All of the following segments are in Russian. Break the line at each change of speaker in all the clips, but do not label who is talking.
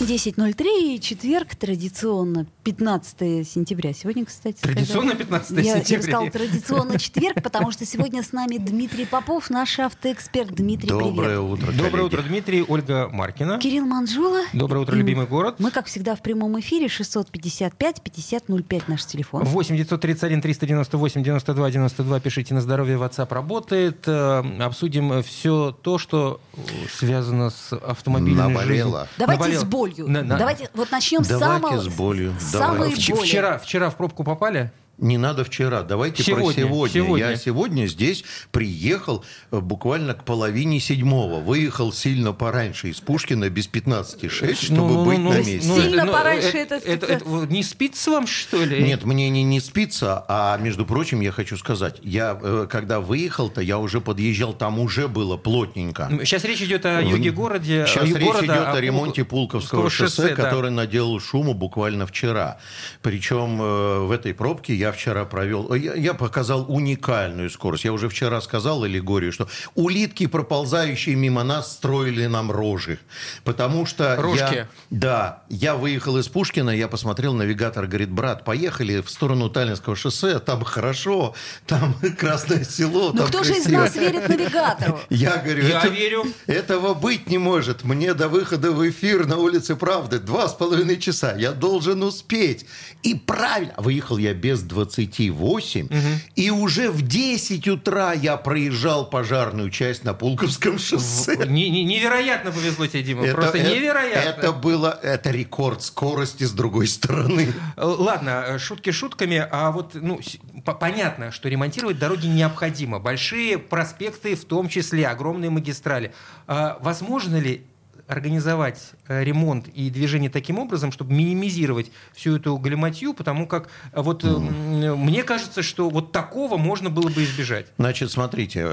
10.03, четверг, традиционно 15 сентября. Сегодня, кстати...
Традиционно 15
я,
сентября?
Я сказала традиционно четверг, потому что сегодня с нами Дмитрий Попов, наш автоэксперт. Дмитрий,
Доброе
привет.
утро,
Доброе
коллеги.
утро, Дмитрий, Ольга Маркина.
Кирилл Манжула.
Доброе утро,
И
любимый город.
Мы, как всегда, в прямом эфире 655-5005 наш телефон.
8 931 398 92 92. Пишите на здоровье. WhatsApp работает. Э, Обсудим все то, что э, связано с автомобильной
Наболело.
жизнью.
Давайте
Наболело.
с болью.
На- на-
Давайте вот начнем с
Давайте
самого...
с болью.
с
Давай.
самой
Вч-
боли.
Вчера, вчера в пробку попали?
Не надо вчера, давайте
Сегодня,
про сегодня.
сегодня.
Я сегодня здесь приехал э, буквально к половине седьмого. Выехал сильно пораньше из Пушкина без 15.6, чтобы
Ну, ну,
быть
ну,
на
ну,
месте.
ну,
Сильно
ну,
пораньше
э,
это
это, это вот Не спится вам, что ли?
Нет, мне не, не спится, а между прочим, я хочу сказать, я э, когда выехал-то, я уже подъезжал, там уже было плотненько.
Сейчас речь идет о юге городе.
Сейчас
юге
речь
города,
идет
о
о ремонте
Пулковского
Пулковского шоссе,
да.
который наделал шуму буквально вчера. Причем э, в этой пробке я вчера провел... э, Я, я показал уникальную скорость. Я уже вчера сказал Аллегорию, что улитки, проползающие мимо нас, строили нам рожи. Потому что...
Рожки.
Я, да, я выехал из Пушкина, я посмотрел, навигатор говорит, брат, поехали в сторону Таллинского шоссе, там хорошо, там Красное село,
Ну
там
кто же из
красиво».
нас верит навигатору?
Я говорю,
Я
это,
верю.
этого быть не может. Мне до выхода в эфир на улице Правды два с половиной часа. Я должен успеть. И правильно. Выехал я без 28. И уже в 10 утра я проезжал пожарную часть на Пулковском шоссе.
Не- не- невероятно повезло тебе, Дима. Просто
это-
невероятно.
Это было, это рекорд скорости с другой стороны.
Э, Ладно, э, шутки шутками, а вот ну, понятно, что ремонтировать дороги необходимо. Большие проспекты, в том числе огромные магистрали. А возможно ли организовать э, ремонт и движение таким образом, чтобы минимизировать всю эту галиматью, потому как э, вот м, мне кажется, что вот такого можно было бы избежать.
Значит, смотрите,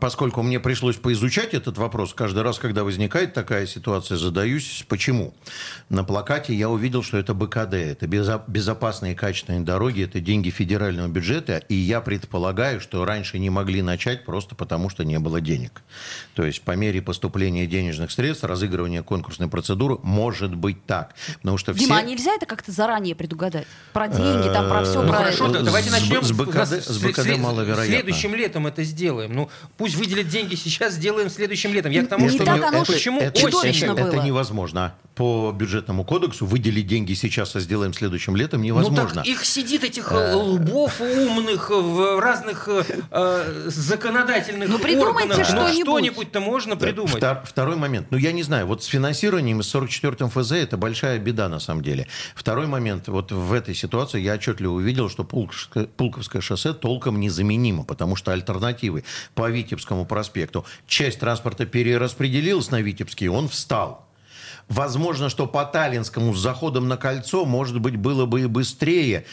поскольку мне пришлось поизучать этот вопрос, каждый раз, когда возникает такая ситуация, задаюсь, почему. На плакате я увидел, что это БКД, это безо- безопасные и качественные дороги, это деньги федерального бюджета, и я предполагаю, что раньше не могли начать просто потому, что не было денег. То есть по мере поступления денежных средств, разыгрывания конкурсной процедуры, может быть так. Потому что все...
Дима, а нельзя это как-то заранее предугадать? Про деньги, там, про все,
Ну,
про...
Хорошо, да,
с-
давайте начнем.
С БКД с БКД маловероятно.
Следующим летом это сделаем. Ну, пусть выделят деньги сейчас, сделаем следующим летом. Я к тому,
Не
что
так оно
ну, почему
это,
чудовищно
это,
было.
невозможно. По бюджетному кодексу выделить деньги сейчас, а сделаем следующим летом
Ну
невозможно.
так их сидит этих э, лбов умных в разных э, э, законодательных
Ну, придумайте.
Ну,
что-нибудь.
что-нибудь-то можно придумать.
Втор- второй момент. Ну, я не знаю, вот с финансированием с 44-м ФЗ это большая беда на самом деле. Второй момент. Вот в этой ситуации я отчетливо увидел, что Пулковское, Пулковское шоссе толком незаменимо, потому что альтернативы по Витебскому проспекту. Часть транспорта перераспределилась на Витебский, он встал. Возможно, что по Таллинскому с заходом на кольцо, может быть, было бы и быстрее.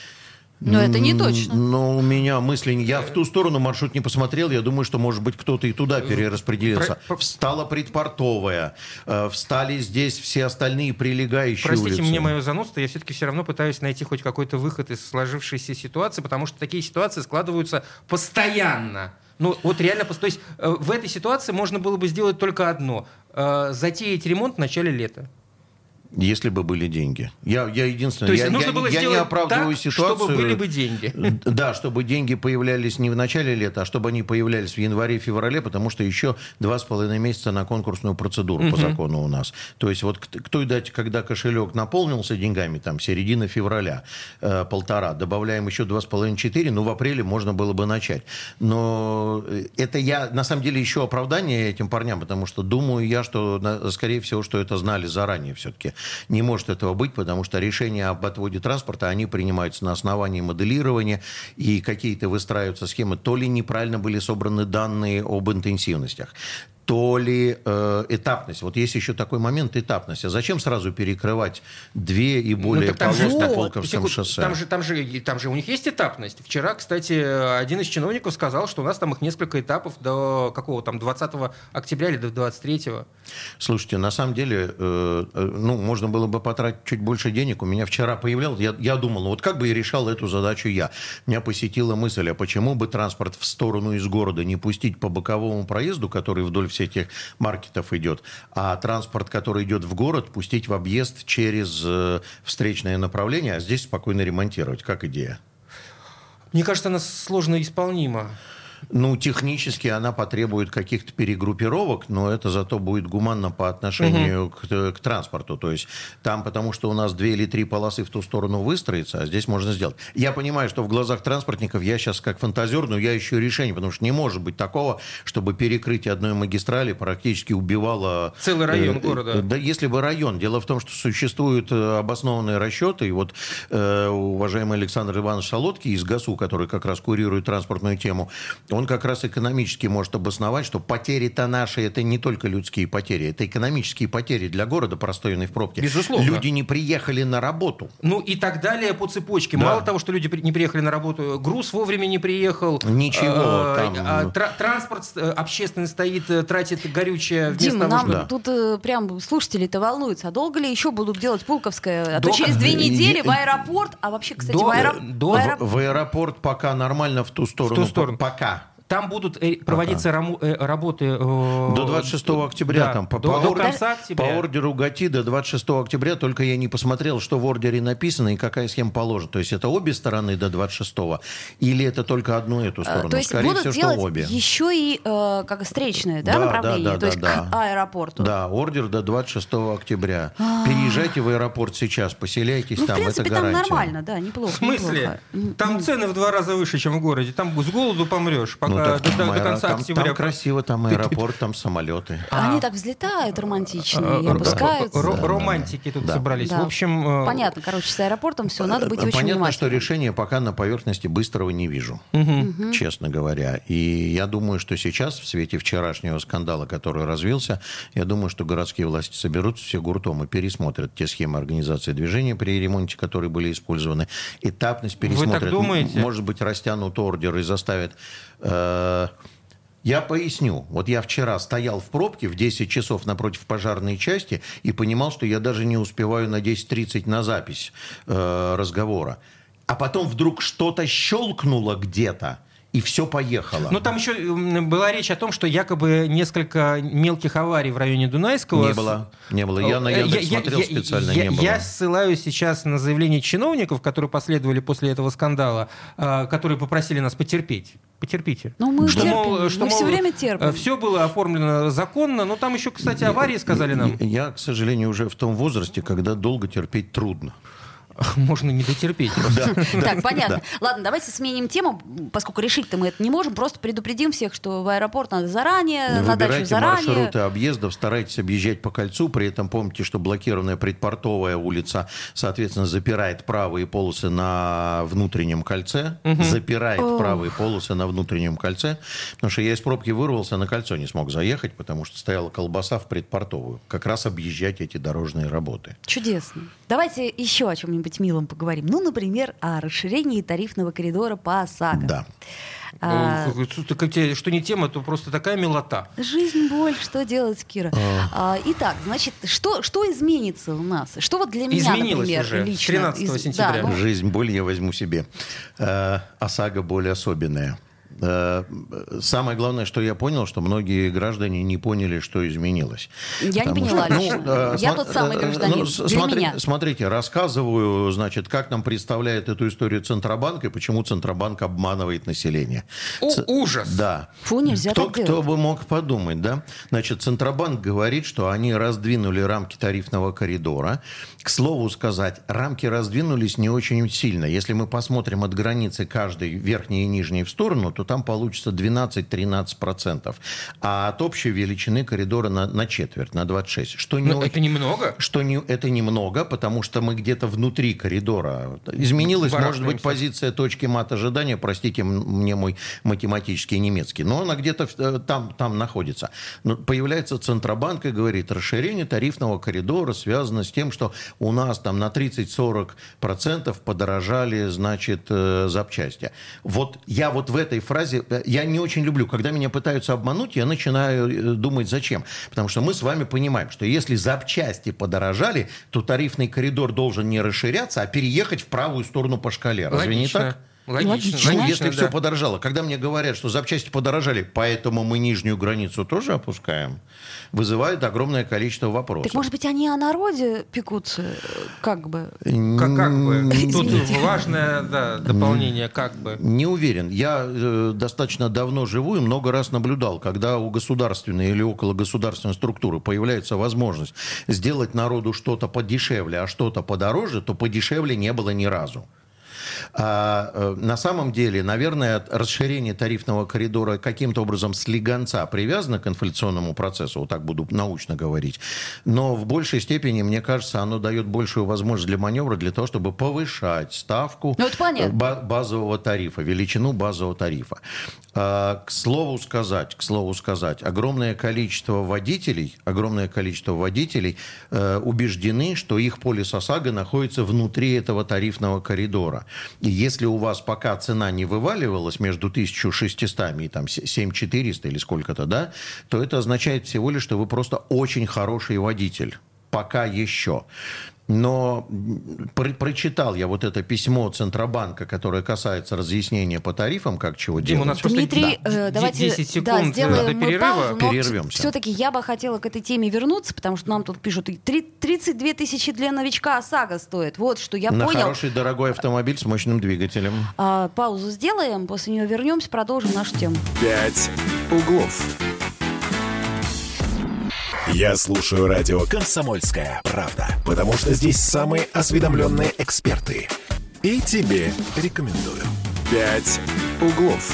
Но это не точно.
Но у меня мысли... не- Я в ту сторону маршрут не посмотрел. Я думаю, что, может быть, кто-то и туда перераспределился.
Про-
Встала предпортовая. э, Встали здесь все остальные прилегающие
Простите
улицы.
мне мое занудство, я все-таки все равно пытаюсь найти хоть какой-то выход из сложившейся ситуации, потому что такие ситуации складываются постоянно. Ну, вот реально, то есть э, в этой ситуации можно было бы сделать только одно. э, затеять ремонт в начале лета.
Если бы были деньги. Я, я единственное...
То есть
я,
нужно
я-
было
я не оправдываю
так,
ситуацию.
чтобы были бы деньги.
Да, чтобы деньги появлялись не в начале лета, а чтобы они появлялись в январе-феврале, потому что еще два с половиной месяца на конкурсную процедуру по закону у нас. То есть вот к, к той дате, когда кошелек наполнился деньгами, там, середина февраля, э, полтора, добавляем еще два с половиной-четыре, ну, в апреле можно было бы начать. Но э, это я, на самом деле, еще оправдание этим парням, потому что думаю я, что, скорее всего, что это знали заранее все-таки. Не может этого быть, потому что решения об отводе транспорта, они принимаются на основании моделирования, и какие-то выстраиваются схемы. То ли неправильно были собраны данные об интенсивностях, то ли э, этапность. Вот есть еще такой момент этапность. А зачем сразу перекрывать две и более
Ну, там же-
полос на
Вот.
Волковском
Секунду,
шоссе?
Там же, там, же, там же у них есть этапность. Вчера, кстати, один из чиновников сказал, что у нас там их несколько этапов до какого там 20 октября или до 23
Слушайте, на самом деле, э, э, ну, можно было бы потратить чуть больше денег. У меня вчера появлялось, я, я думал, ну, вот как бы и решал эту задачу я. Меня посетила мысль, а почему бы транспорт в сторону из города не пустить по боковому проезду, который вдоль всех этих маркетов идет, а транспорт, который идет в город, пустить в объезд через э, встречное направление, а здесь спокойно ремонтировать. Как идея?
Мне кажется, она сложно исполнима.
Ну, технически она потребует каких-то перегруппировок, но это зато будет гуманно по отношению к, к транспорту. То есть там, потому что у нас две или три полосы в ту сторону выстроится, а здесь можно сделать. Я понимаю, что в глазах транспортников я сейчас как фантазер, но я ищу решение, потому что не может быть такого, чтобы перекрытие одной магистрали практически убивало...
Целый район
э,
города.
Да, если бы район. Дело в том, что существуют э, обоснованные расчеты, и вот э, уважаемый Александр Иванович Солодки из ГАСУ, который как раз курирует транспортную тему, он как раз экономически может обосновать, что потери-то наши, это не только людские потери, это экономические потери для города, простоянной в пробке.
Безусловно.
Люди не приехали на работу.
Ну и так далее по цепочке.
Да.
Мало того, что люди не приехали на работу, груз вовремя не приехал.
Ничего,
э,
там-
а, тра- Транспорт э, общественный стоит, э, тратит горючее вместо
Дим,
того,
нам
Да.
тут прям слушатели-то волнуются. А долго ли еще будут делать Пулковское? А то
До-
через две недели в аэропорт. А вообще, кстати,
до-
в, аэро-
до-
в
В аэропорт пока нормально в ту сторону.
ту сторону.
по- Пока.
Там будут э, проводиться рому- э, работы... э,
До 26 октября
да,
там по,
до,
по
до конца
по
октября.
ордеру ГАТИ до 26 октября, только я не посмотрел, что в ордере написано и какая схема положена. То есть это обе стороны до 26 или это только одну эту
э,
сторону?
То есть
Скорее
будут
всего,
делать
что обе.
еще и э, как встречное да,
Да,
направление,
да, да,
то есть
да,
к
да.
аэропорту.
Да, ордер до 26 октября. Переезжайте в аэропорт сейчас, поселяйтесь
Ну, в
там,
принципе,
это
там
гарантия.
нормально, да, неплохо.
В смысле?
неплохо.
Там цены в два раза выше, чем в городе. Там с голоду помрешь, пока
Ну,
до,
там,
до- до
аэро-
конца
там-
октября.
там красиво, там аэропорт, там самолеты.
Они так взлетают романтичные и
Э,
опускаются.
ро- ро- Романтики тут
Да.
собрались.
Да.
В общем, э,
Понятно, короче, с аэропортом все, надо быть очень
Понятно, что решения пока на поверхности быстрого не вижу, честно говоря. И я думаю, что сейчас, в свете вчерашнего скандала, который развился, я думаю, что городские власти соберутся все гуртом и пересмотрят те схемы организации движения при ремонте, которые были использованы. Этапность пересмотрят.
думаете?
М- Может быть, растянут ордер и заставят... э, я поясню. Вот я вчера стоял в пробке в 10 часов напротив пожарной части и понимал, что я даже не успеваю на 10.30 на запись э, разговора. А потом вдруг что-то щелкнуло где-то, и все поехало.
Ну, там еще была речь о том, что якобы несколько мелких аварий в районе Дунайского...
не было, не было. Я на
Э,
Яндекс смотрел
я-
специально,
я-
не было.
Я ссылаюсь сейчас на заявления чиновников, которые последовали после этого скандала, которые попросили нас потерпеть. Потерпите.
Ну, мы
что,
терпим.
мол, что,
Мы
мол,
время терпим.
Все было оформлено законно, но там еще, кстати, аварии сказали нам.
Я, к сожалению, уже в том возрасте, когда долго терпеть трудно.
Можно не дотерпеть.
Так, понятно. Ладно, давайте сменим тему, поскольку решить-то мы это не можем. Просто предупредим всех, что в аэропорт надо заранее, на дачу
Выбирайте
заранее.
маршруты объездов, старайтесь объезжать по кольцу, при этом помните, что блокированная предпортовая улица, соответственно, запирает правые полосы на внутреннем кольце, запирает правые полосы на внутреннем кольце, потому что я из пробки вырвался, на кольцо не смог заехать, потому что стояла колбаса в предпортовую. Как раз объезжать эти дорожные работы.
Чудесно. Давайте еще о чем-нибудь милом поговорим. Ну, например, о расширении тарифного коридора по ОСАГО.
Да.
А,
Ну, Что не тема, то просто такая милота.
Жизнь, боль, что делать, Кира? А, итак, значит, что, что изменится у нас? Что вот для меня,
Изменилось
например,
уже
лично?
13
из-
сентября.
Да, ну,
Жизнь боль я возьму себе. Э, ОСАГО более особенная. Э, Самое главное, что я понял, что многие граждане не поняли, что изменилось.
Я не поняла
что,
лично.
э,
Я
сма-
тот самый
э,
гражданин.
ну,
Для
смотри-
меня.
Смотрите, рассказываю, значит, как нам представляет эту историю Центробанк и почему Центробанк обманывает население.
У-
Ц-
ужас.
Да.
Фу, нельзя
кто,
так
кто
делать.
бы мог подумать, да? Значит, Центробанк говорит, что они раздвинули рамки тарифного коридора. К слову сказать, рамки раздвинулись не очень сильно. Если мы посмотрим от границы каждой верхней и нижней в сторону, то то там получится 12-13%. А от общей величины коридора на, на четверть, на 26. Что не
Но это немного.
что не, это немного, потому что мы где-то внутри коридора. Изменилась, может быть, позиция точки мат ожидания, простите мне мой математический немецкий, но она где-то э, там, там находится. Но появляется Центробанк и говорит, расширение тарифного коридора связано с тем, что у нас там на 30-40% подорожали, значит, э, запчасти. Вот я вот в этой фразе, э, я не очень люблю, когда меня пытаются обмануть, я начинаю э, думать, зачем. Потому что мы с вами понимаем, что если запчасти подорожали, то тарифный коридор должен не расширяться, а переехать в правую сторону по шкале. Разве не
Логично.
так?
Логично.
Логично.
Ну,
логично,
если
да.
все подорожало. Когда мне говорят, что запчасти подорожали, поэтому мы нижнюю границу тоже опускаем, вызывает огромное количество вопросов.
Так может быть они о народе пекутся, как бы?
Как, как бы. Тут
Извините.
важное да, дополнение, как бы.
Не уверен. Я э, достаточно давно живу и много раз наблюдал, когда у государственной или около государственной структуры появляется возможность сделать народу что-то подешевле, а что-то подороже, то подешевле не было ни разу. А, э, на самом деле, наверное, расширение тарифного коридора каким-то образом с легонца привязано к инфляционному процессу, вот так буду научно говорить. Но в большей степени, мне кажется, оно дает большую возможность для маневра, для того, чтобы повышать ставку
Ну,
базового тарифа, величину базового тарифа. А, К слову сказать, к слову сказать, огромное количество водителей, огромное количество водителей э, убеждены, что их полис ОСАГО находится внутри этого тарифного коридора. И если у вас пока цена не вываливалась между 1600 и там 7400 или сколько-то, да, то это означает всего лишь, что вы просто очень хороший водитель. Пока еще. Но про- прочитал я вот это письмо Центробанка, которое касается разъяснения по тарифам, как чего
Дим, у
делать.
нас просто
Дмитрий,
да,
э,
де-
давайте
10
да,
секунд
сделаем
до
мы
перерыва.
паузу, но
Перервемся.
все-таки я бы хотела к этой теме вернуться, потому что нам тут пишут, и три- 32 тысячи для новичка ОСАГО стоит. Вот что я
На
понял.
хороший дорогой автомобиль с мощным двигателем.
А, паузу сделаем, после нее вернемся, продолжим нашу тему.
«Пять углов». Я слушаю радио «Комсомольская правда», потому что здесь самые осведомленные эксперты. И тебе рекомендую. «Пять углов».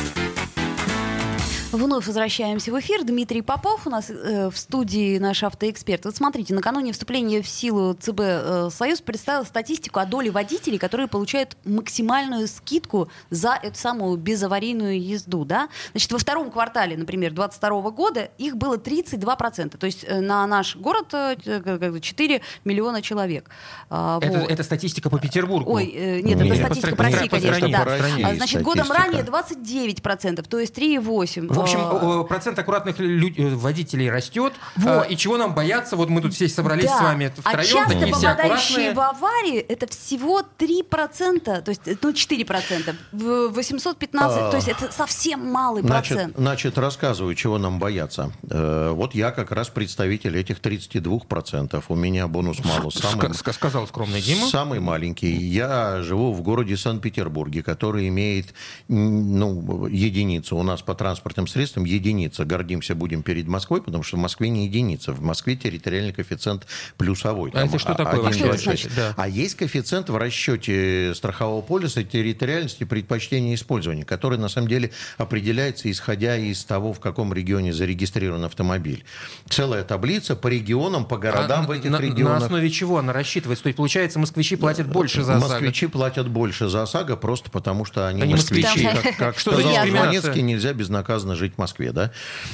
Вновь возвращаемся в эфир. Дмитрий Попов у нас э, в студии наш автоэксперт. Вот смотрите, накануне вступления в силу ЦБ э, Союз представил статистику о доле водителей, которые получают максимальную скидку за эту самую безаварийную езду. Да? Значит, во втором квартале, например, 2022 года их было 32%. То есть э, на наш город э, как бы 4 миллиона человек. А,
Это,
вот.
это статистика по Петербургу.
Ой, э, нет,
Нет.
это статистика
По
по России,
по
конечно,
стране,
да.
по стране
Значит, годом ранее 29%, то есть 3,8%.
В общем,
А,
э, процент аккуратных э, водителей растет.
Вот.
А, И чего нам бояться? Вот мы тут все собрались
Да.
с вами
а
втроем,
часто
такие все
попадающие в аварии это всего 3%, то есть, ну, 4%, в 815,
А.
то есть это совсем малый
Значит,
процент.
значит, рассказываю, чего нам бояться. Э, вот я как раз представитель этих 32%. У меня бонус-малус самый,
Ска- ска- Сказал скромный Дима.
самый маленький. Я живу в городе Санкт-Петербурге, который имеет ну, единицу. У нас по транспортным средствам единица. Гордимся будем перед Москвой, потому что в Москве не единица. В Москве территориальный коэффициент плюсовой.
А это что такое
один,
вообще?
два,
А что это
значит? Да.
А есть коэффициент в расчете страхового полиса территориальности предпочтения использования, который на самом деле определяется исходя из того, в каком регионе зарегистрирован автомобиль. Целая таблица по регионам, по городам
А
в этих
на, на
регионах.
основе чего она рассчитывается? То есть, получается, москвичи платят больше за ОСАГО?
Москвичи платят больше за ОСАГО просто потому, что они,
Они
москвичи.
москвичи.
Как, как
Что за
сказал? Жванецкий, нельзя безнаказанно жить в Москве, да?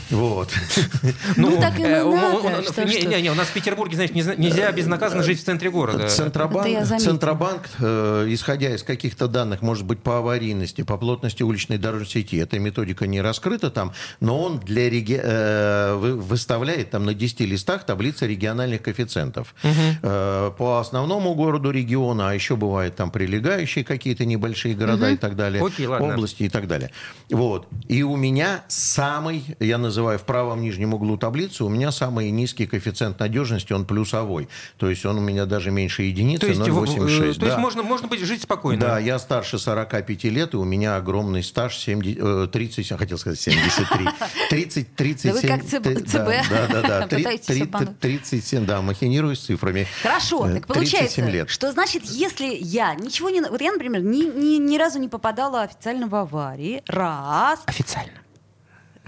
Вот.
Ну, так и
э,
ну надо,
у- у- нас в Петербурге, знаешь, нельзя- нельзя безнаказанно жить в центре города.
Центробанк,
заметила.
Центробанк э, исходя из каких-то данных, может быть, по аварийности, по плотности уличной дорожной сети, эта методика не раскрыта там, но он для реги- э, вы- выставляет там на 10 листах таблицы региональных коэффициентов. Э, по основному городу региона, а еще бывают там прилегающие какие-то небольшие города и так далее,
Окей, ладно.
области и так далее. Вот. И у меня самый, я называю в правом нижнем углу таблицы, у меня самый низкий коэффициент надежности, он плюсовой. То есть он у меня даже меньше единицы,
То есть, в-
0,86.
э, то
да.
есть можно, можно быть, жить спокойно.
Да, я старше 45 лет, и у меня огромный стаж 70, э, 30, я хотел сказать 73. 30, 37.
Да вы как ЦБ,
да, да, да, да. Три-
Пытаетесь
три-
обмануть.
37, да, махинирую с цифрами.
Хорошо,
Э,
так получается,
37 лет.
что значит, если я ничего не... Вот я, например, ни, ни, ни разу не попадала официально в аварии, раз,
Официально.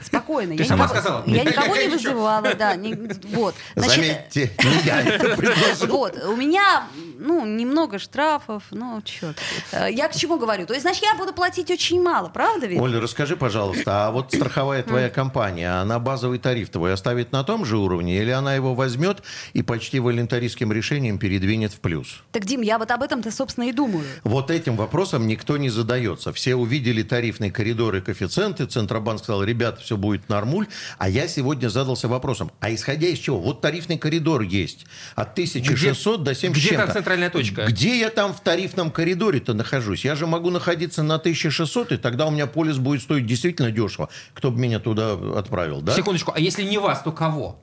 Спокойно.
Ты
я
сама
никого,
сказала.
Я никого не вызывала, да. не- вот. Значит,
Заметьте, не я это предложил.
Вот, у меня, ну, немного штрафов, ну, черт. Я к чему говорю? То есть, значит, я буду платить очень мало, правда ведь?
Оля, расскажи, пожалуйста, а вот страховая твоя компания, она базовый тариф твой оставит на том же уровне, или она его возьмет и почти волонтаристским решением передвинет в плюс?
Так, Дим, я вот об этом-то, собственно, и думаю.
Вот этим вопросом никто не задается. Все увидели тарифные коридоры, коэффициенты. Центробанк сказал, ребята, все будет нормуль. А я сегодня задался вопросом, а исходя из чего? Вот тарифный коридор есть. От 1600 до 7 с
где
чем-то.
Центральная точка?
Где я там в тарифном коридоре-то нахожусь? Я же могу находиться на 1600, и тогда у меня полис будет стоить действительно дешево. Кто бы меня туда отправил, да?
Секундочку, а если не вас, то кого?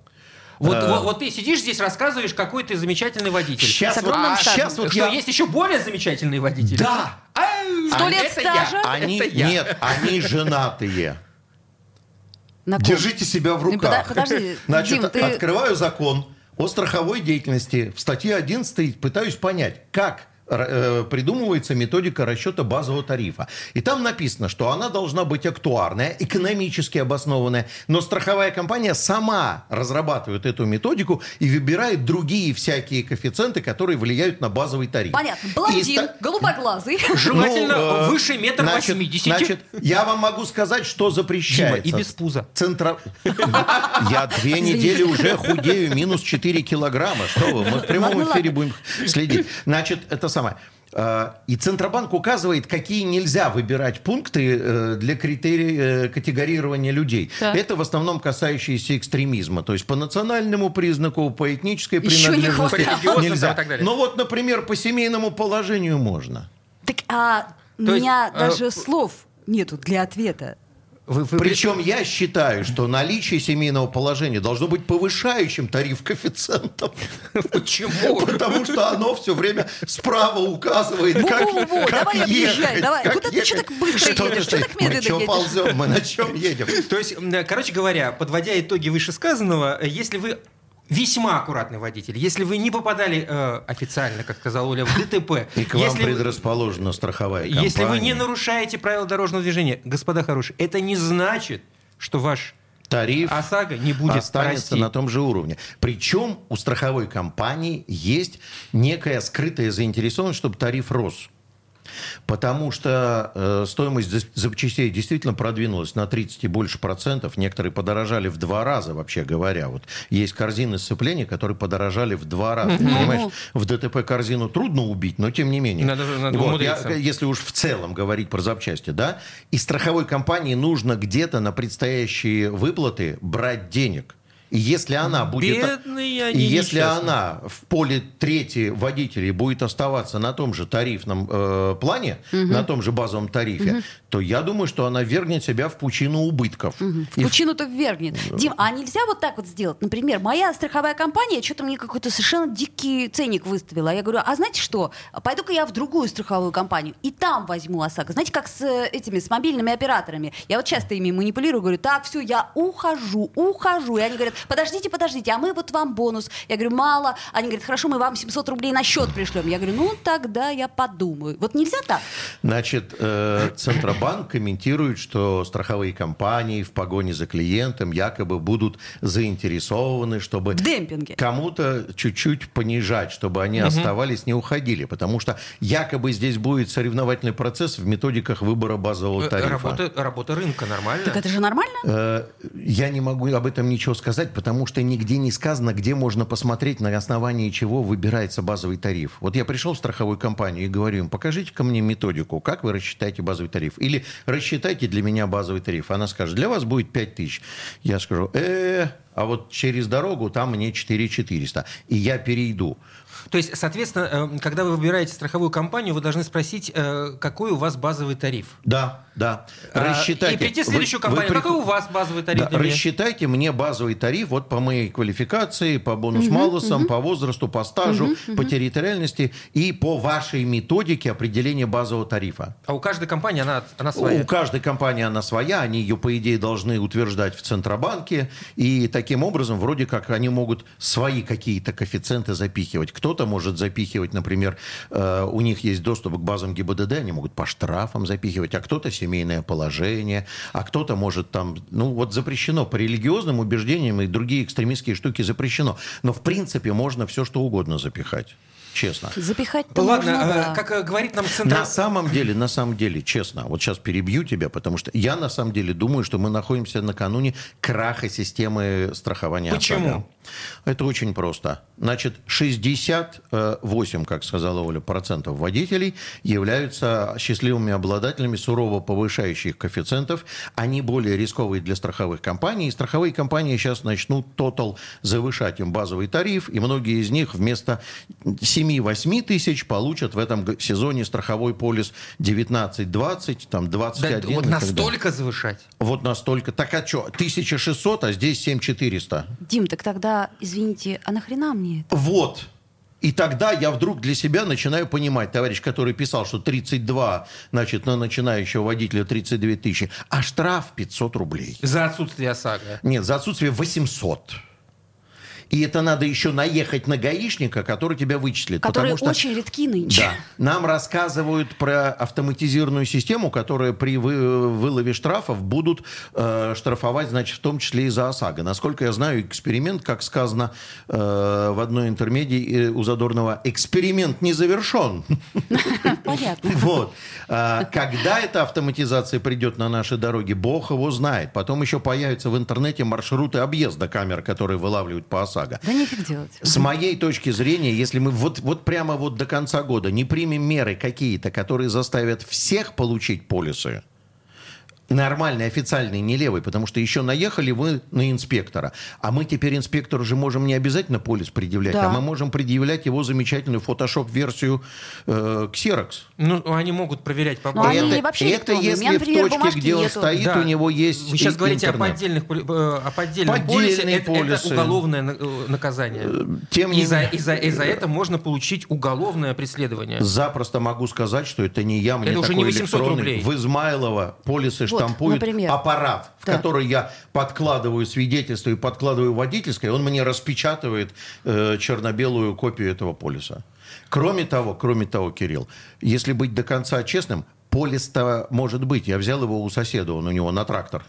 Вот,
Э.
вот, вот ты сидишь здесь, рассказываешь, какой ты замечательный водитель.
Сейчас вот,
стажем.
сейчас вот
что,
я...
есть еще более замечательные водители?
Да!
Сто
а
лет
это я,
стажа?
Они,
это я.
нет, они женатые.
На ком?
Держите себя в руках.
подожди,
Значит,
Дим, ты-
открываю закон о страховой деятельности. В статье 11 пытаюсь понять, как придумывается методика расчета базового тарифа. И там написано, что она должна быть актуарная, экономически обоснованная, но страховая компания сама разрабатывает эту методику и выбирает другие всякие коэффициенты, которые влияют на базовый тариф.
Понятно. Блондин,
ста-
голубоглазый.
Желательно
Ну, э,
выше метр
значит-
восьмидесяти.
Значит, я вам могу сказать, что
Дима,
запрещается.
и без пуза.
Центра... Я две недели уже худею, минус 4 килограмма. Что вы, мы в прямом эфире будем следить. Значит, это самое. Э, И Центробанк указывает, какие нельзя выбирать пункты э, для критерий э, категорирования людей.
Так.
Это в основном касающиеся экстремизма. То есть по национальному признаку, по этнической
Еще не
принадлежности
религиозному
нельзя.
и так далее.
Но вот, например, по семейному положению можно.
Так, а у
То есть,
меня
э,
даже слов нету для ответа.
Вы- вы-
Причем я считаю, что наличие семейного положения должно быть повышающим тариф коэффициентом.
Почему?
Потому что оно все время справа указывает, как,
Во-во-во,
как
давай
ехать.
объезжай, давай.
как
Куда ты
ехать.
так быстро
Что
едешь?
стоишь?
так медленно
Мы что
едешь?
ползем? Мы на чем едем?
То есть, короче говоря, подводя итоги вышесказанного, э, если вы весьма аккуратный водитель, если вы не попадали э, официально, как сказал Оля, в ДТП,
И к вам
если, вы-
предрасположена страховая компания.
если вы не нарушаете правила дорожного движения, господа хорошие, это не значит, что ваш
тариф
ОСАГО не будет
останется
расти.
на том же уровне. Причем у страховой компании есть некая скрытая заинтересованность, чтобы тариф рос. Потому что э, стоимость за- запчастей действительно продвинулась на 30 и больше процентов. Некоторые подорожали в два раза, вообще говоря. Вот есть корзины сцепления, которые подорожали в два раза. Ты Понимаешь, в ДТП корзину трудно убить, но тем не менее.
Надо надо
Вот, я- если уж в целом говорить про запчасти, да, и страховой компании нужно где-то на предстоящие выплаты брать денег. И если она будет...
Бедные они
и если
несчастные.
она в поле трети водителей будет оставаться на том же тарифном э, плане, на том же базовом тарифе, то я думаю, что она вернет себя в пучину убытков.
В
И в-
пучину-то ввергнет. Дим, а нельзя вот так вот сделать? Например, моя страховая компания что-то мне какой-то совершенно дикий ценник выставила. Я говорю, а знаете что? Пойду-ка я в другую страховую компанию и там возьму ОСАГО. Знаете, как с э, этими, с мобильными операторами. Я вот часто ими манипулирую, говорю, так, все, я ухожу, ухожу. И они говорят, подождите, подождите, а мы вот вам бонус. Я говорю, мало. Они говорят, хорошо, мы вам 700 рублей на счет пришлем. Я говорю, ну тогда я подумаю. Вот нельзя так?
Значит, э, Центробанк комментирует, что страховые компании в погоне за клиентом якобы будут заинтересованы, чтобы
В демпинге.
кому-то чуть-чуть понижать, чтобы они оставались, не уходили. Потому что якобы здесь будет соревновательный процесс в методиках выбора базового
Э,
тарифа.
Работа, работа рынка нормально.
Так это же нормально?
Э, Я не могу об этом ничего сказать, потому что нигде не сказано, где можно посмотреть, на основании чего выбирается базовый тариф. Вот я пришел в страховую компанию и говорю им, покажите-ка мне методику, как вы рассчитаете базовый тариф. Или рассчитайте для меня базовый тариф. Она скажет, для вас будет 5 тысяч. Я скажу, э, а вот через дорогу там мне 4 400. И я перейду.
То есть, соответственно, э, когда вы выбираете страховую компанию, вы должны спросить, э, какой у вас базовый тариф.
Да, да.
А,
Рассчитайте.
И прийти в следующую
Вы- вы
компанию.
приход-
Какой у вас базовый тариф?
Да, рассчитайте мне базовый тариф вот по моей квалификации, по бонус-малусам, по возрасту, по стажу, по территориальности и по вашей методике определения базового тарифа.
А у каждой компании она, она своя.
У каждой компании она своя, они ее, по идее, должны утверждать в Центробанке, и таким образом, вроде как, они могут свои какие-то коэффициенты запихивать. Кто-то может запихивать, например, э, у них есть доступ к базам ГИБДД, они могут по штрафам запихивать, а кто-то семейное положение, а кто-то может там, ну вот запрещено по религиозным убеждениям и другие экстремистские штуки запрещено. Но, в принципе, можно все, что угодно запихать. Честно.
Запихать-то
Ладно,
можно, да.
как э, говорит нам Центр...
На самом деле, на самом деле, честно, вот сейчас перебью тебя, потому что я на самом деле думаю, что мы находимся накануне краха системы страхования
Почему?
ОСАГО. Это очень просто. Значит, 68, как сказала Оля, процентов водителей являются счастливыми обладателями сурово повышающих коэффициентов. Они более рисковые для страховых компаний. И страховые компании сейчас начнут тотал завышать им базовый тариф, и многие из них вместо 7-8 тысяч получат в этом сезоне страховой полис 19-20, там 21.
Да, вот
так далее.
настолько завышать?
Вот настолько. Так а что, 1600, а здесь 7400.
Дим, так тогда, извините, а нахрена мне это?
Вот. И тогда я вдруг для себя начинаю понимать, товарищ, который писал, что 32, значит, на начинающего водителя 32 тысячи, а штраф 500 рублей.
За отсутствие ОСАГО.
Нет, за отсутствие 800. И это надо еще наехать на гаишника, который тебя вычислит.
Которые
потому что...
очень редки нынче.
Да. Нам рассказывают про автоматизированную систему, которая при вы- вылове штрафов будут э, штрафовать, значит, в том числе и за ОСАГО. Насколько я знаю, эксперимент, как сказано э, в одной интермедии э, у Задорнова, эксперимент не завершен.
Понятно.
Вот. А, Когда эта автоматизация придет на наши дороги, бог его знает. Потом еще появятся в интернете маршруты объезда камер, которые вылавливают по ОСАГО.
Да нефиг делать.
С моей точки зрения, если мы вот, вот прямо вот до конца года не примем меры какие-то, которые заставят всех получить полисы, нормальный, официальный, не левый, потому что еще наехали вы на инспектора. А мы теперь инспектору же можем не обязательно полис предъявлять,
Да.
а мы можем предъявлять его замечательную фотошоп-версию э, Xerox.
Ну, они могут проверять по
Ну,
базе.
они
это,
вообще
это если
меня,
в
например,
точке,
бумажки
где он
нету.
стоит,
Да.
у него есть
Вы сейчас
и-
говорите
интернет.
отдельных, поли- э, об отдельном
Поддельные
полисе. Это, это
полисы.
уголовное э, наказание.
Тем
и,
не
за,
менее-
и, за, и за это можно получить уголовное преследование.
Запросто могу сказать, что это не я, мне
Это уже
такой
не 800
электронный.
рублей.
В Измайлово полисы
Вот,
штампуют
например.
аппарат, в
Да.
который я подкладываю свидетельство и подкладываю водительское, он мне распечатывает э, черно-белую копию этого полиса. Кроме того, кроме того, Кирилл, если быть до конца честным, полис-то может быть. Я взял его у соседа, он у него на трактор.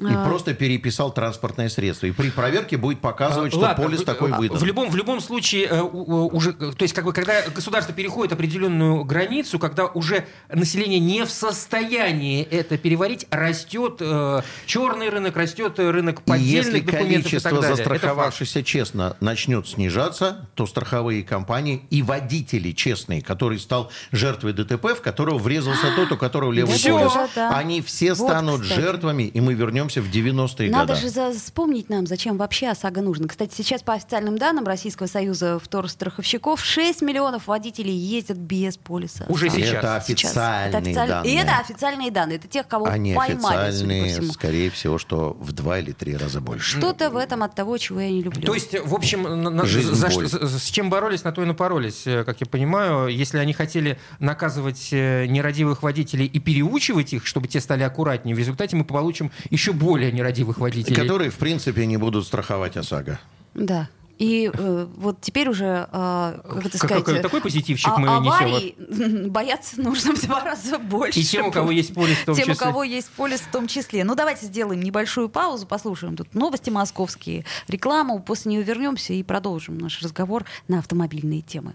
И
А.
просто переписал транспортное средство. И при проверке будет показывать, что
Ладно,
полис
в-
такой
а,
выдан.
В любом, в любом случае, э, уже, то есть, как бы, когда государство переходит определенную границу, когда уже население не в состоянии это переварить, растет э, черный рынок, растет рынок
И
поддельных
если
документов и
количество
так далее.
Застраховавшихся честно начнет снижаться, то страховые компании и водители честные, который стал жертвой ДТП, в которого врезался тот, у которого левый полис, они все станут жертвами, и мы вернемся в 90-е
Надо
годы.
же за- вспомнить нам, зачем вообще ОСАГО нужно. Кстати, сейчас по официальным данным Российского союза вторстраховщиков 6 миллионов водителей ездят без полиса.
Уже
ОСАГО.
сейчас.
Это
Сейчас.
официальные
Это официаль-
данные.
И это официальные данные. Это тех, кого
Они
поймали, судя по
официальные,
всему.
скорее всего, что в два или три раза больше.
Что-то в этом от того, чего я не люблю.
То есть, в общем, на-
Жизнь
за
боль.
с чем боролись, на то и напоролись, э, как я понимаю. Если они хотели наказывать э, нерадивых водителей и переучивать их, чтобы те стали аккуратнее, в результате мы получим еще более нерадивых водителей.
Которые, в принципе, не будут страховать ОСАГО.
Да. И э, вот теперь уже, э, как это сказать...
какой- такой позитивчик
а-
мы несем.
аварий бояться нужно в два раза больше.
И тем, у кого есть полис в том
Тем, у
числе.
кого есть полис в том числе. Ну, давайте сделаем небольшую паузу, послушаем тут новости московские, рекламу, после нее вернемся и продолжим наш разговор на автомобильные темы.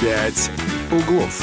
«Пять углов».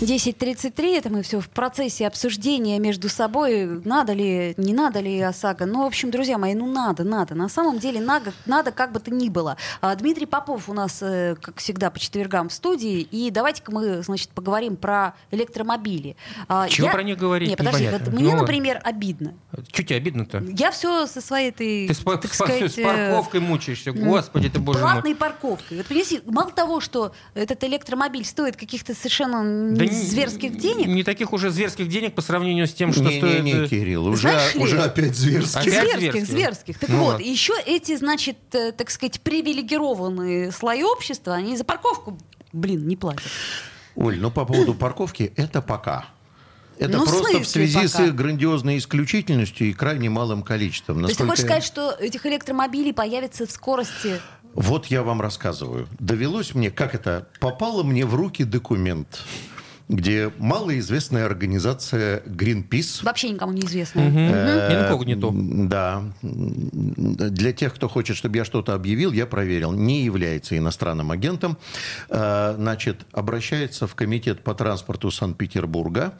10.33, это мы все в процессе обсуждения между собой, надо ли, не надо ли ОСАГО. Ну, в общем, друзья мои, ну надо, надо. На самом деле надо, надо как бы то ни было. А, Дмитрий Попов у нас, э, как всегда, по четвергам в студии. И давайте-ка мы, значит, поговорим про электромобили. А,
Чего
я-
про них говорить?
Не, подожди,
Непонятно.
вот мне,
Ну,
например, обидно.
Что тебе обидно-то?
Я все со своей этой,
Ты с,
так
с
сказать,
с
э,
парковкой мучаешься. Господи ты, боже мой.
платной парковкой. Вот понимаете, мало того, что этот электромобиль стоит каких-то совершенно
Да не-
зверских денег,
Не таких уже зверских денег по сравнению с тем, что стоит...
Не-не-не,
э,
Кирилл, уже,
Знаешь ли-
уже опять зверски.
Опять
зверских,
зверских.
зверских. Так
Ну
вот,
вот.
еще эти, значит, э, так сказать, привилегированные слои общества, они за парковку, блин, не платят.
Оль, ну по поводу парковки, это пока. Это
Ну,
просто в связи с
пока?
их грандиозной исключительностью и крайне малым количеством.
То есть ты
Насколько
хочешь сказать, что этих электромобилей появится в скорости...
Вот я вам рассказываю. Довелось мне, как это, попало мне в руки документ, где малоизвестная организация Greenpeace
Вообще никому неизвестные.
Э,
Инкогнито.
Да. Для тех, кто хочет, чтобы я что-то объявил, я проверил. Не является иностранным агентом. Э, Значит, обращается в комитет по транспорту Санкт-Петербурга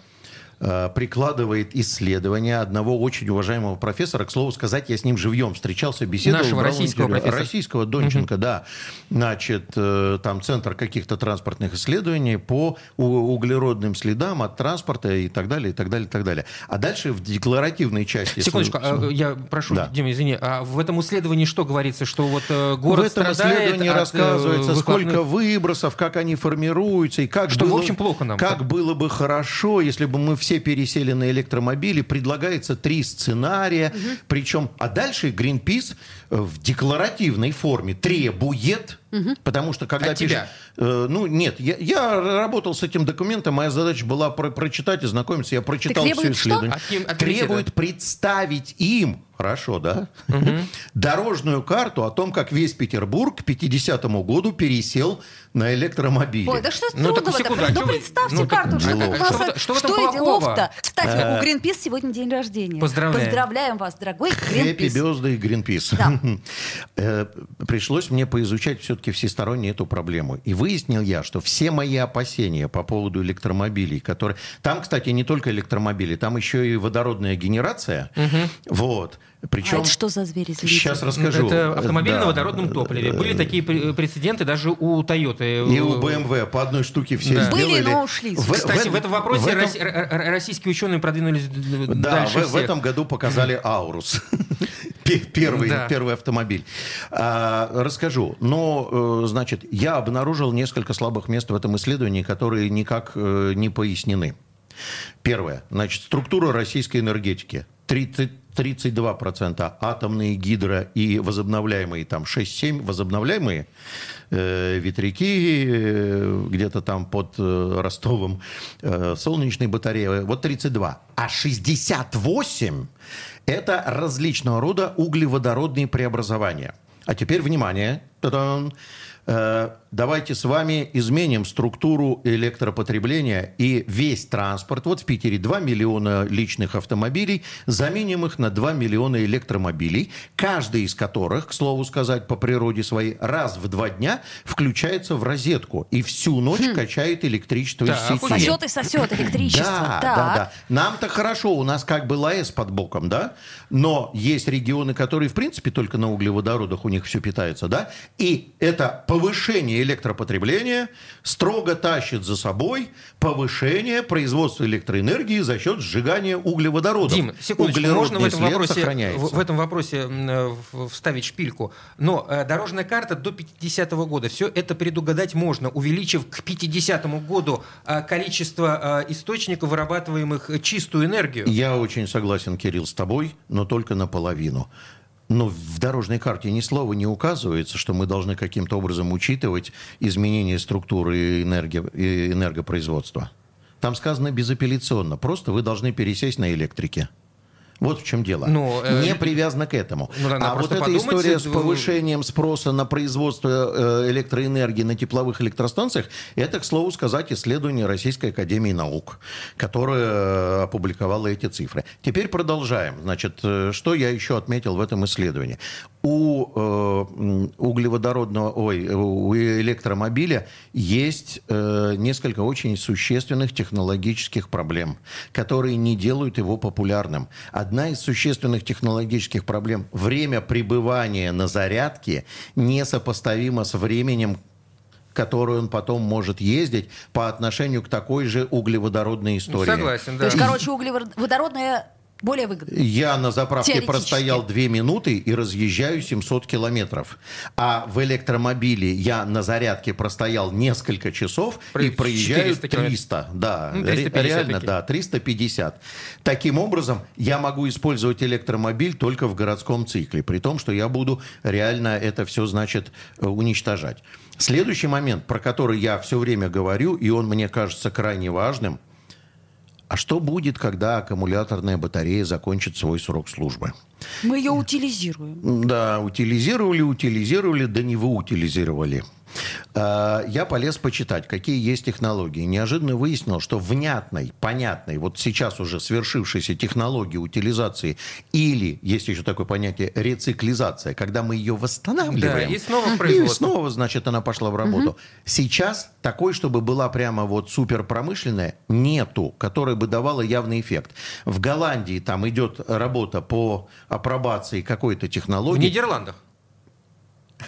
прикладывает исследования одного очень уважаемого профессора. К слову сказать, я с ним живьем встречался, беседовал.
Нашего российского профессора.
Российского Донченко, да. Значит, э, там центр каких-то транспортных исследований по углеродным следам от транспорта и так далее, и так далее, и так далее. А дальше в декларативной части...
Секундочку, а, я прошу,
Да.
Дима, извини, а в этом исследовании что говорится, что вот э, город
в этом исследовании
от, э,
рассказывается,
выхлопных-
сколько выбросов, как они формируются, и как
Что, в
было,
общем, плохо нам.
Как было бы хорошо, если бы мы все пересели на электромобили. Предлагается три сценария. Причем, а дальше Greenpeace в декларативной форме требует, потому что когда
От тебя?
пишешь- э, ну, нет, я, я работал с этим документом, моя задача была про- прочитать и знакомиться. Я прочитал все
требует что?
исследования.
От от
требует представить им, хорошо, да, дорожную карту о том, как весь Петербург к 50 году пересел на электромобили.
Ой, да что
Ну, так, секунду, а
Ну, представьте
ну,
карту, что у нас-
Что что в этом
что и
плохого?
делов-то. Кстати, у Greenpeace сегодня день рождения.
Поздравляем.
Поздравляем вас, дорогой
Хэппи
Greenpeace.
Бёзды Гринпис.
Да.
Э, Пришлось мне поизучать все-таки всесторонне эту проблему. И выяснил я, что все мои опасения по поводу электромобилей, которые... Там, кстати, не только электромобили, там еще и водородная генерация. Вот. Причем...
А это что за звери? извините?
Сейчас расскажу.
Это автомобиль
Да.
на водородном топливе. Были такие пре- прецеденты даже у Toyota.
И у BMW по одной штуке все
Да.
Были,
сделали.
но ушли.
В-
Кстати,
в-
в этом вопросе
в этом-
российские ученые продвинулись
Да,
дальше
в, в
всех.
этом году показали Аурус. Пе- Первый,
Да.
первый автомобиль. А, расскажу. Но, э, значит, я обнаружил несколько слабых мест в этом исследовании, которые никак э, не пояснены. Первое. Значит, структура российской энергетики. 30 32% атомные, гидро и возобновляемые, там 6-7 возобновляемые э, ветряки, э, где-то там под э, Ростовом, э, солнечные батареи, вот 32. А 68 это различного рода углеводородные преобразования. А теперь внимание. Та-дам. Э, Давайте с вами изменим структуру электропотребления и весь транспорт. Вот в Питере 2 миллиона личных автомобилей, заменим их на 2 миллиона электромобилей, каждый из которых, к слову сказать, по природе своей, раз в два дня включается в розетку и всю ночь качает электричество
Так,
из сети.
Сосет и сосет электричество.
Да,
Так.
да, да. Нам-то хорошо, у нас как бы ЛАЭС под боком, да? Но есть регионы, которые, в принципе, только на углеводородах у них все питается, да? И это повышение электропотребления строго тащит за собой повышение производства электроэнергии за счет сжигания углеводородов.
Дим, секундочку, можно в этом, вопросе, в, в этом вопросе э, вставить шпильку. Но э, дорожная карта до 50 года, все это предугадать можно, увеличив к 50 году э, количество источников, вырабатываемых чистую энергию.
Я очень согласен, Кирилл, с тобой, но только наполовину. Но в дорожной карте ни слова не указывается, что мы должны каким-то образом учитывать изменение структуры энерги... э, энергопроизводства. Там сказано безапелляционно. Просто вы должны пересесть на электрике. Вот в чем дело.
Ну, э,
не привязано к этому.
ну, надо
а вот эта история с повышением спроса на производство э, электроэнергии на тепловых электростанциях, это, к слову сказать, исследование Российской Академии Наук, которая э, опубликовала эти цифры. Теперь продолжаем. Значит, э, что я еще отметил в этом исследовании? У э, углеводородного, ой, у электромобиля есть э, несколько очень существенных технологических проблем, которые не делают его популярным. Одна из существенных технологических проблем – время пребывания на зарядке несопоставимо с временем, которую он потом может ездить по отношению к такой же углеводородной истории.
Согласен, да.
То есть, короче, углеводородная более выгодно.
Я на заправке простоял две минуты и разъезжаю 700 километров. А в электромобиле я на зарядке простоял несколько часов Про и проезжаю 300. 300 да, ну, 350 реально, таки. да, 350. Таким образом, я могу использовать электромобиль только в городском цикле, при том, что я буду реально это все, значит, э, уничтожать. Следующий момент, про который я все время говорю, и он мне кажется крайне важным – а что будет, когда аккумуляторная батарея закончит свой срок службы?
Мы ее утилизируем.
Да, утилизировали, утилизировали, да не вы утилизировали. А, я полез почитать, какие есть технологии. Неожиданно выяснил, что внятной, понятной, вот сейчас уже свершившейся технологии утилизации или, есть еще такое понятие, рециклизация, когда мы ее восстанавливаем.
Да, и снова производство.
И снова, значит, она пошла в работу. Угу. Сейчас такой, чтобы была прямо вот суперпромышленная, нету, которая бы давала явный эффект. В Голландии там идет работа по апробации какой-то технологии.
В Нидерландах.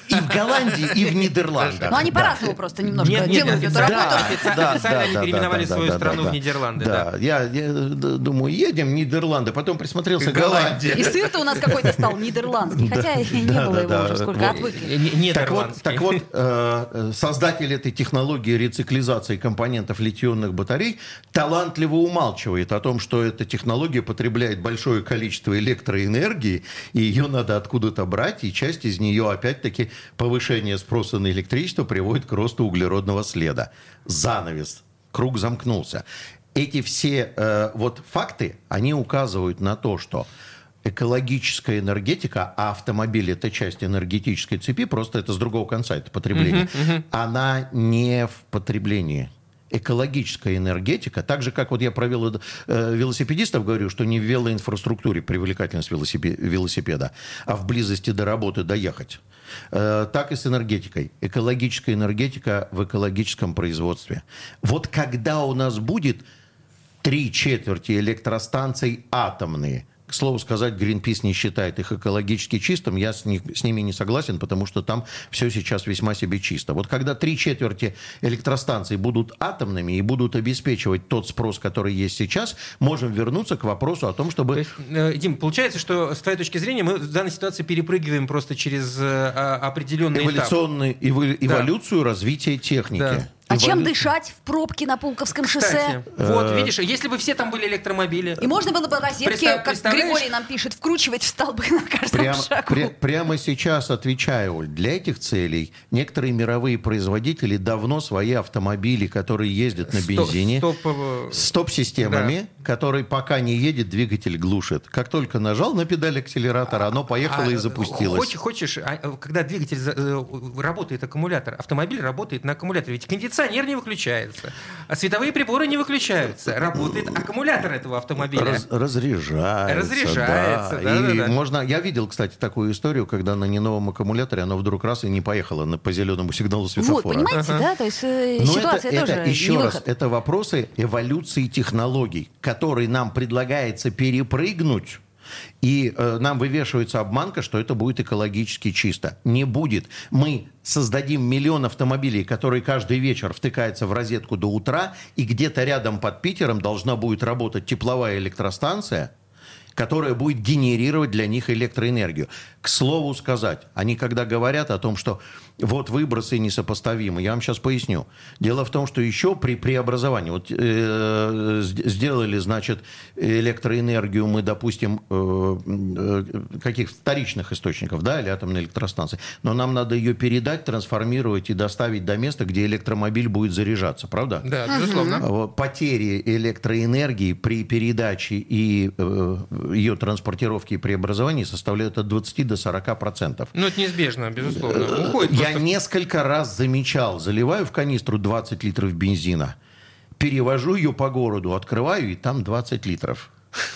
И в Голландии, и в Нидерландах.
Но они по-разному просто немножко нет, делают
эту работу. Официально они переименовали свою страну в Нидерланды.
Да, я думаю, едем в Нидерланды, потом присмотрелся Голландия.
И сыр-то у нас какой-то стал нидерландский, хотя не было его уже сколько, отвыкли.
Так вот, э, создатель этой технологии рециклизации компонентов литионных батарей талантливо умалчивает о том, что эта технология потребляет большое количество электроэнергии, и ее надо откуда-то брать, и часть из нее опять-таки все-таки повышение спроса на электричество приводит к росту углеродного следа. Занавес. Круг замкнулся. Эти все э, вот факты, они указывают на то, что экологическая энергетика, а автомобиль это часть энергетической цепи, просто это с другого конца, это потребление, uh-huh, uh-huh. она не в потреблении экологическая энергетика, так же, как вот я провел э, велосипедистов, говорю, что не в велоинфраструктуре привлекательность велосипеда, а в близости до работы доехать. Э, так и с энергетикой. Экологическая энергетика в экологическом производстве. Вот когда у нас будет три четверти электростанций атомные – к слову сказать, Greenpeace не считает их экологически чистым. Я с, них, с ними не согласен, потому что там все сейчас весьма себе чисто. Вот когда три четверти электростанций будут атомными и будут обеспечивать тот спрос, который есть сейчас, можем вернуться к вопросу о том, чтобы... То есть,
э, Дим, получается, что с твоей точки зрения мы в данной ситуации перепрыгиваем просто через э, определенный
Эволюционный, этап. Эволю, эволюцию да. развития техники. Да.
А чем дышать в пробке на Пулковском шоссе?
Вот, видишь, если бы все там были электромобили.
И можно было бы розетки, как Григорий нам пишет, вкручивать в столбы на каждом
прям,
шагу.
Пря, прямо сейчас отвечаю, Оль, для этих целей некоторые мировые производители давно свои автомобили, которые ездят на бензине, стоп, стоп, стоп-системами, да. который пока не едет, двигатель глушит. Как только нажал на педаль акселератора, оно поехало а, и запустилось.
Хочешь, хочешь, а, когда двигатель э, работает аккумулятор, автомобиль работает на аккумуляторе. Ведь кондиционер кондиционер не выключается, а световые приборы не выключаются. Работает аккумулятор этого автомобиля. Раз,
разряжается.
Разряжается, да. да,
и
да, да.
Можно, я видел, кстати, такую историю, когда на не новом аккумуляторе оно вдруг раз и не поехало на, по зеленому сигналу светофора.
Вот, понимаете, ага. да? То есть э, Но ситуация
это,
тоже
это, еще
не
раз,
выход.
это вопросы эволюции технологий, которые нам предлагается перепрыгнуть и э, нам вывешивается обманка, что это будет экологически чисто. Не будет. Мы создадим миллион автомобилей, которые каждый вечер втыкаются в розетку до утра, и где-то рядом под Питером должна будет работать тепловая электростанция, которая будет генерировать для них электроэнергию. К слову сказать, они когда говорят о том, что вот выбросы несопоставимы. Я вам сейчас поясню. Дело в том, что еще при преобразовании, вот э, сделали, значит, электроэнергию мы, допустим, э, э, каких вторичных источников, да, или атомной электростанции, но нам надо ее передать, трансформировать и доставить до места, где электромобиль будет заряжаться, правда?
Да, безусловно.
Потери электроэнергии при передаче и э, ее транспортировке и преобразовании составляют от 20 до 40 процентов.
Ну, это неизбежно, безусловно. Э, Уходит
Я я несколько раз замечал, заливаю в канистру 20 литров бензина, перевожу ее по городу, открываю, и там 20 литров.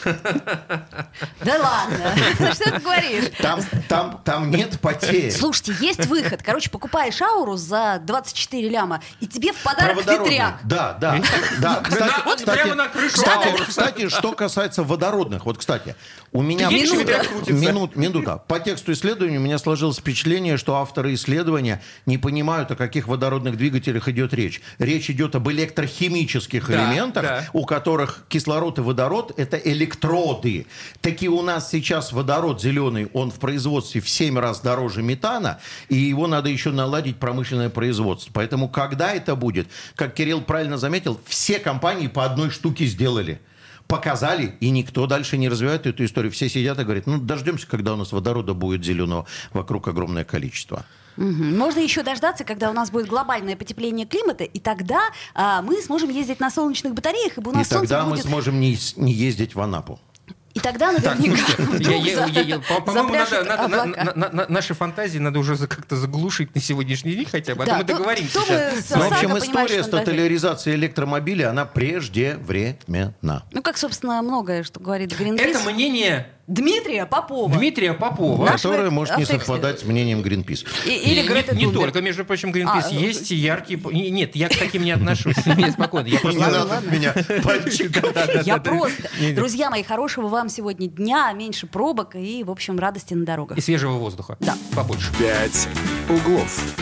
Да ладно, Ну, что ты говоришь?
Там, там, там нет потерь.
Слушайте, есть выход. Короче, покупаешь ауру за 24 ляма, и тебе в подарок ветряк.
Да, да, да. Кстати,
вот
кстати,
прямо на крышу
кстати, что касается водородных, вот, кстати, у меня...
Минута.
Минут, минута. По тексту исследования у меня сложилось впечатление, что авторы исследования не понимают, о каких водородных двигателях идет речь. Речь идет об электрохимических
Да,
элементах,
да.
у которых кислород и водород – это электроды. Такие у нас сейчас водород зеленый, он в производстве в 7 раз дороже метана, и его надо еще наладить промышленное производство. Поэтому когда это будет, как Кирилл правильно заметил, все компании по одной штуке сделали. Показали, и никто дальше не развивает эту историю. Все сидят и говорят, ну, дождемся, когда у нас водорода будет зеленого вокруг огромное количество.
Можно еще дождаться, когда у нас будет глобальное потепление климата, и тогда а, мы сможем ездить на солнечных батареях, ибо у
И
нас солнце
тогда мы сможем не, не ездить в Анапу.
И тогда наверняка
Я-
вдруг
я- я- я-
за-
по- По-моему, надо-
запляшут
надо- на-
облака.
на- на- на- наши фантазии надо уже как-то заглушить на сегодняшний день хотя бы, а
Да,
то мы договоримся
то
сейчас.
Ну, в общем, история с тоталяризацией электромобиля, она преждевременна.
Ну, как, собственно, многое, что говорит Гринпис.
Это мнение
Дмитрия Попова.
Дмитрия Попова.
Наш
Которая может не совпадать с мнением.
И-
И
Или
не-
Грета
не, только, между прочим, Greenpeace.
А,
есть яркие... не- Нет, я к таким не отношусь. Я спокойно. Я
Не
просто...
Ладно,
надо меня пальчиком.
Я просто. Друзья мои, хорошего вам сегодня дня, меньше пробок и, в общем, радости на дорогах.
И свежего воздуха.
Да.
Побольше.
«Пять углов».